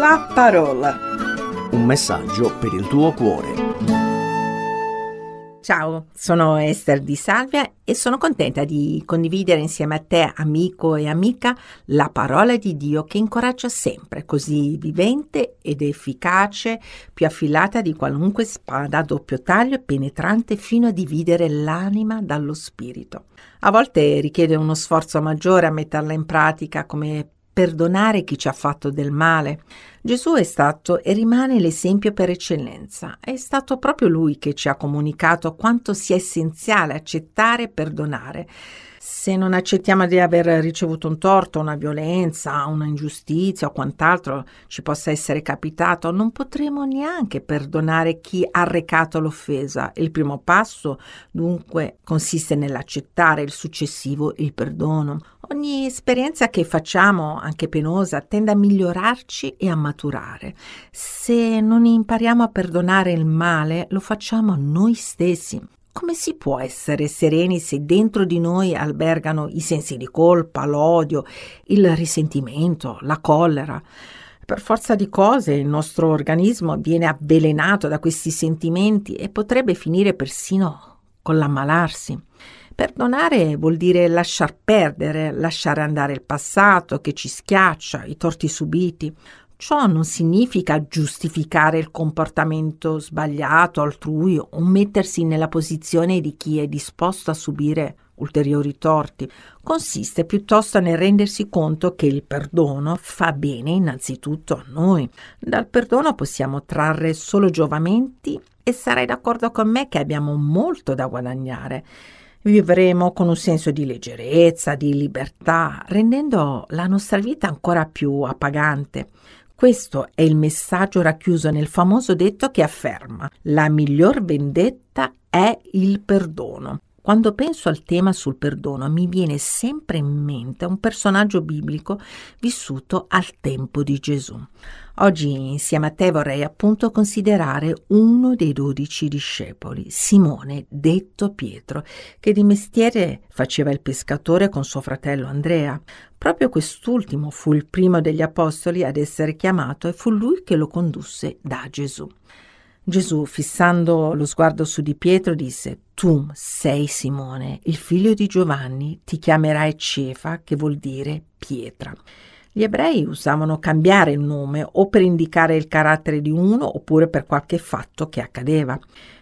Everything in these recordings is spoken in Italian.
La parola. Un messaggio per il tuo cuore. Ciao, sono Esther di Salvia e sono contenta di condividere insieme a te, amico e amica, la parola di Dio che incoraggia sempre, così vivente ed efficace, più affilata di qualunque spada a doppio taglio e penetrante fino a dividere l'anima dallo spirito. A volte richiede uno sforzo maggiore a metterla in pratica come perdonare chi ci ha fatto del male. Gesù è stato e rimane l'esempio per eccellenza. È stato proprio lui che ci ha comunicato quanto sia essenziale accettare e perdonare. Se non accettiamo di aver ricevuto un torto, una violenza, una ingiustizia o quant'altro ci possa essere capitato, non potremo neanche perdonare chi ha recato l'offesa. Il primo passo, dunque, consiste nell'accettare il successivo, il perdono. Ogni esperienza che facciamo, anche penosa, tende a migliorarci e a maturare. Se non impariamo a perdonare il male, lo facciamo a noi stessi. Come si può essere sereni se dentro di noi albergano i sensi di colpa, l'odio, il risentimento, la collera? Per forza di cose il nostro organismo viene avvelenato da questi sentimenti e potrebbe finire persino con l'ammalarsi. Perdonare vuol dire lasciar perdere, lasciare andare il passato che ci schiaccia, i torti subiti. Ciò non significa giustificare il comportamento sbagliato altrui o mettersi nella posizione di chi è disposto a subire ulteriori torti. Consiste piuttosto nel rendersi conto che il perdono fa bene innanzitutto a noi. Dal perdono possiamo trarre solo giovamenti e sarai d'accordo con me che abbiamo molto da guadagnare. Vivremo con un senso di leggerezza, di libertà, rendendo la nostra vita ancora più appagante. Questo è il messaggio racchiuso nel famoso detto che afferma la miglior vendetta è il perdono. Quando penso al tema sul perdono mi viene sempre in mente un personaggio biblico vissuto al tempo di Gesù. Oggi insieme a te vorrei appunto considerare uno dei dodici discepoli, Simone, detto Pietro, che di mestiere faceva il pescatore con suo fratello Andrea. Proprio quest'ultimo fu il primo degli apostoli ad essere chiamato e fu lui che lo condusse da Gesù. Gesù, fissando lo sguardo su di Pietro, disse, Tu sei Simone, il figlio di Giovanni, ti chiamerai Cefa, che vuol dire pietra. Gli ebrei usavano cambiare il nome o per indicare il carattere di uno oppure per qualche fatto che accadeva.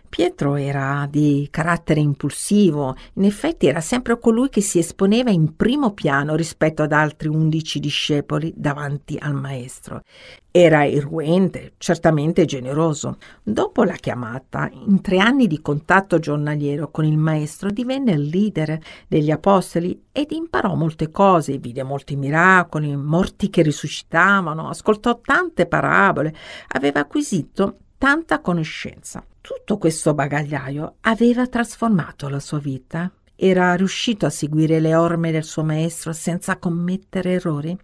Pietro era di carattere impulsivo, in effetti era sempre colui che si esponeva in primo piano rispetto ad altri undici discepoli davanti al maestro. Era irruente, certamente generoso. Dopo la chiamata, in tre anni di contatto giornaliero con il maestro, divenne il leader degli apostoli ed imparò molte cose, vide molti miracoli, morti che risuscitavano, ascoltò tante parabole, aveva acquisito tanta conoscenza. Tutto questo bagagliaio aveva trasformato la sua vita? Era riuscito a seguire le orme del suo maestro senza commettere errori?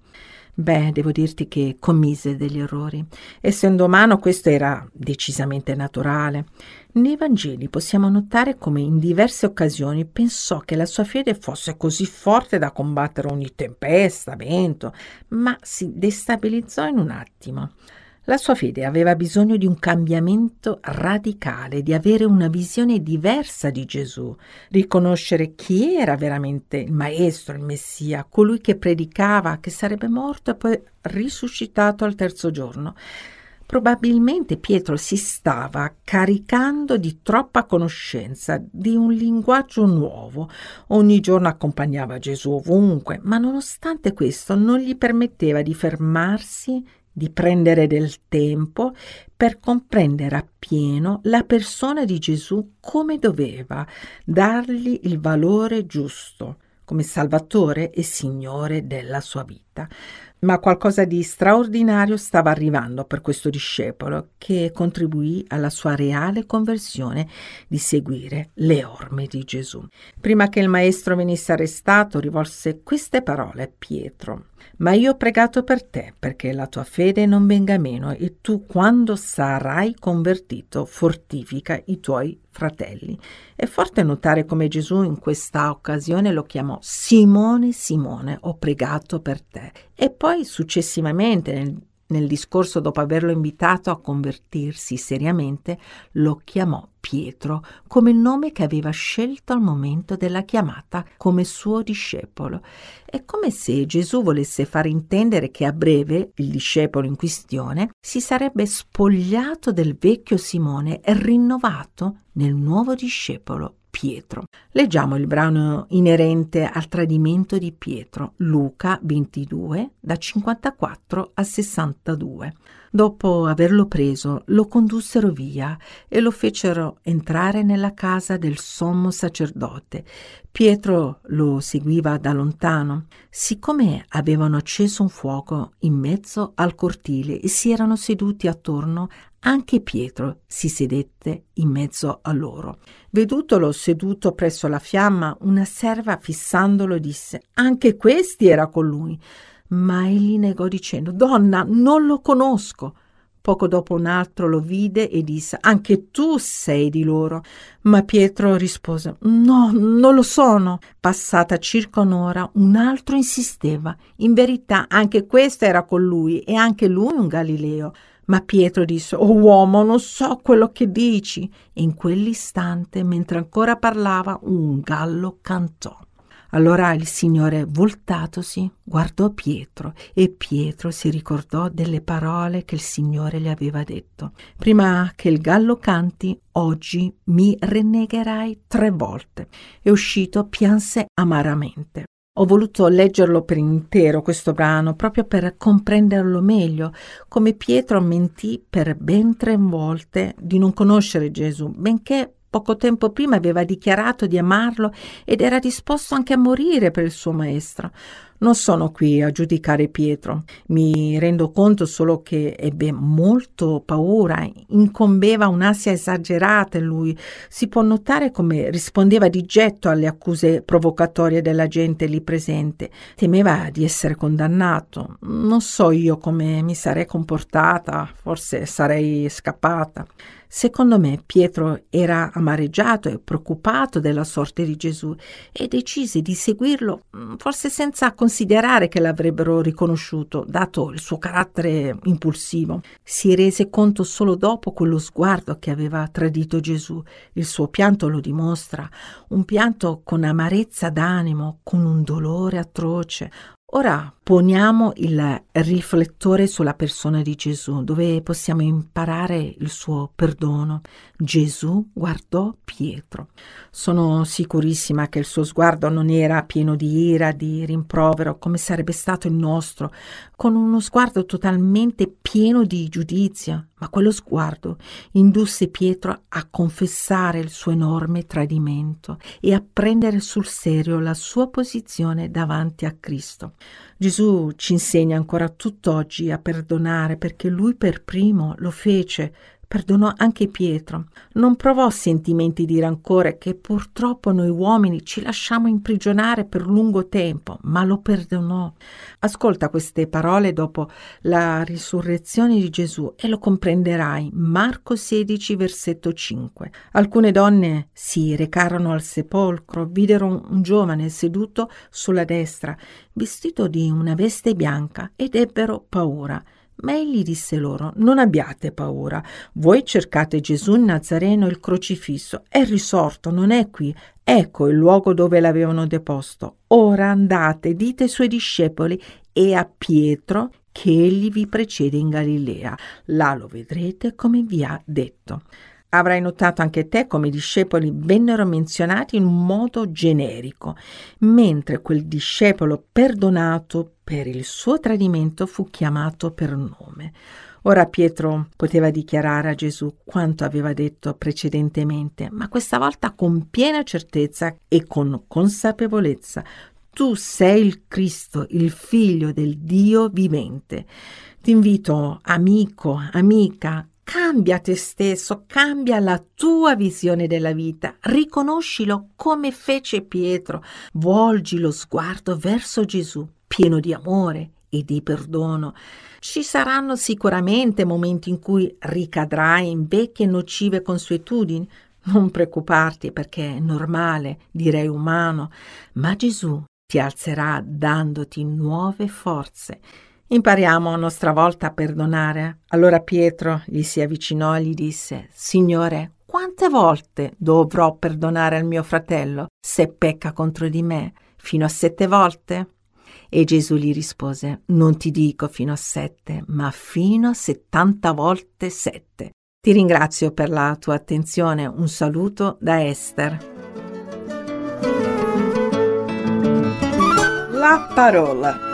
Beh, devo dirti che commise degli errori. Essendo umano, questo era decisamente naturale. Nei Vangeli possiamo notare come in diverse occasioni pensò che la sua fede fosse così forte da combattere ogni tempesta, vento, ma si destabilizzò in un attimo. La sua fede aveva bisogno di un cambiamento radicale, di avere una visione diversa di Gesù, riconoscere chi era veramente il Maestro, il Messia, colui che predicava, che sarebbe morto e poi risuscitato al terzo giorno. Probabilmente Pietro si stava caricando di troppa conoscenza, di un linguaggio nuovo. Ogni giorno accompagnava Gesù ovunque, ma nonostante questo non gli permetteva di fermarsi di prendere del tempo per comprendere appieno la persona di Gesù come doveva, dargli il valore giusto come Salvatore e Signore della sua vita. Ma qualcosa di straordinario stava arrivando per questo discepolo che contribuì alla sua reale conversione di seguire le orme di Gesù. Prima che il maestro venisse arrestato, rivolse queste parole a Pietro. Ma io ho pregato per te perché la tua fede non venga meno e tu quando sarai convertito fortifica i tuoi fratelli. È forte notare come Gesù in questa occasione lo chiamò Simone, Simone, ho pregato per te. E poi successivamente nel nel discorso dopo averlo invitato a convertirsi seriamente, lo chiamò Pietro come nome che aveva scelto al momento della chiamata come suo discepolo. È come se Gesù volesse far intendere che a breve il discepolo in questione si sarebbe spogliato del vecchio Simone e rinnovato nel nuovo discepolo Pietro. Leggiamo il brano inerente al tradimento di Pietro, Luca 22, da 54 a 62. Dopo averlo preso, lo condussero via e lo fecero entrare nella casa del sommo sacerdote. Pietro lo seguiva da lontano. Siccome avevano acceso un fuoco in mezzo al cortile e si erano seduti attorno, anche Pietro si sedette in mezzo a loro. Vedutolo seduto presso la fiamma, una serva fissandolo disse: Anche questi era con lui. Ma egli negò dicendo: Donna, non lo conosco. Poco dopo un altro lo vide e disse: Anche tu sei di loro. Ma Pietro rispose: No, non lo sono. Passata circa un'ora, un altro insisteva. In verità, anche questo era con lui e anche lui un Galileo. Ma Pietro disse, Oh uomo, non so quello che dici. E in quell'istante, mentre ancora parlava, un gallo cantò. Allora il Signore, voltatosi, guardò Pietro e Pietro si ricordò delle parole che il Signore gli aveva detto. Prima che il gallo canti, oggi mi rinnegherai tre volte. E uscito pianse amaramente. Ho voluto leggerlo per intero questo brano proprio per comprenderlo meglio, come Pietro mentì per ben tre volte di non conoscere Gesù, benché poco tempo prima aveva dichiarato di amarlo ed era disposto anche a morire per il suo maestro. Non sono qui a giudicare Pietro, mi rendo conto solo che ebbe molto paura, incombeva un'ansia esagerata in lui. Si può notare come rispondeva di getto alle accuse provocatorie della gente lì presente. Temeva di essere condannato. Non so io come mi sarei comportata, forse sarei scappata. Secondo me Pietro era amareggiato e preoccupato della sorte di Gesù e decise di seguirlo, mm, forse senza considerare che l'avrebbero riconosciuto, dato il suo carattere impulsivo. Si rese conto solo dopo quello sguardo che aveva tradito Gesù. Il suo pianto lo dimostra, un pianto con amarezza d'animo, con un dolore atroce, Ora poniamo il riflettore sulla persona di Gesù, dove possiamo imparare il suo perdono. Gesù guardò Pietro. Sono sicurissima che il suo sguardo non era pieno di ira, di rimprovero, come sarebbe stato il nostro, con uno sguardo totalmente pieno di giudizio, ma quello sguardo indusse Pietro a confessare il suo enorme tradimento e a prendere sul serio la sua posizione davanti a Cristo. Gesù ci insegna ancora tutt'oggi a perdonare perché lui per primo lo fece Perdonò anche Pietro. Non provò sentimenti di rancore che purtroppo noi uomini ci lasciamo imprigionare per lungo tempo, ma lo perdonò. Ascolta queste parole dopo la risurrezione di Gesù e lo comprenderai. Marco 16, versetto 5. Alcune donne si recarono al sepolcro, videro un giovane seduto sulla destra, vestito di una veste bianca, ed ebbero paura. Ma egli disse loro, non abbiate paura, voi cercate Gesù Nazareno il crocifisso, è risorto, non è qui, ecco il luogo dove l'avevano deposto. Ora andate, dite ai suoi discepoli e a Pietro che egli vi precede in Galilea, là lo vedrete come vi ha detto. Avrai notato anche te come i discepoli vennero menzionati in un modo generico, mentre quel discepolo perdonato per il suo tradimento fu chiamato per nome. Ora Pietro poteva dichiarare a Gesù quanto aveva detto precedentemente, ma questa volta con piena certezza e con consapevolezza. Tu sei il Cristo, il figlio del Dio vivente. Ti invito, amico, amica, Cambia te stesso, cambia la tua visione della vita, riconoscilo come fece Pietro, volgi lo sguardo verso Gesù, pieno di amore e di perdono. Ci saranno sicuramente momenti in cui ricadrai in vecchie nocive consuetudini. Non preoccuparti perché è normale, direi umano, ma Gesù ti alzerà dandoti nuove forze Impariamo a nostra volta a perdonare. Allora Pietro gli si avvicinò e gli disse, Signore, quante volte dovrò perdonare al mio fratello se pecca contro di me? Fino a sette volte? E Gesù gli rispose, non ti dico fino a sette, ma fino a settanta volte sette. Ti ringrazio per la tua attenzione. Un saluto da Esther. La parola.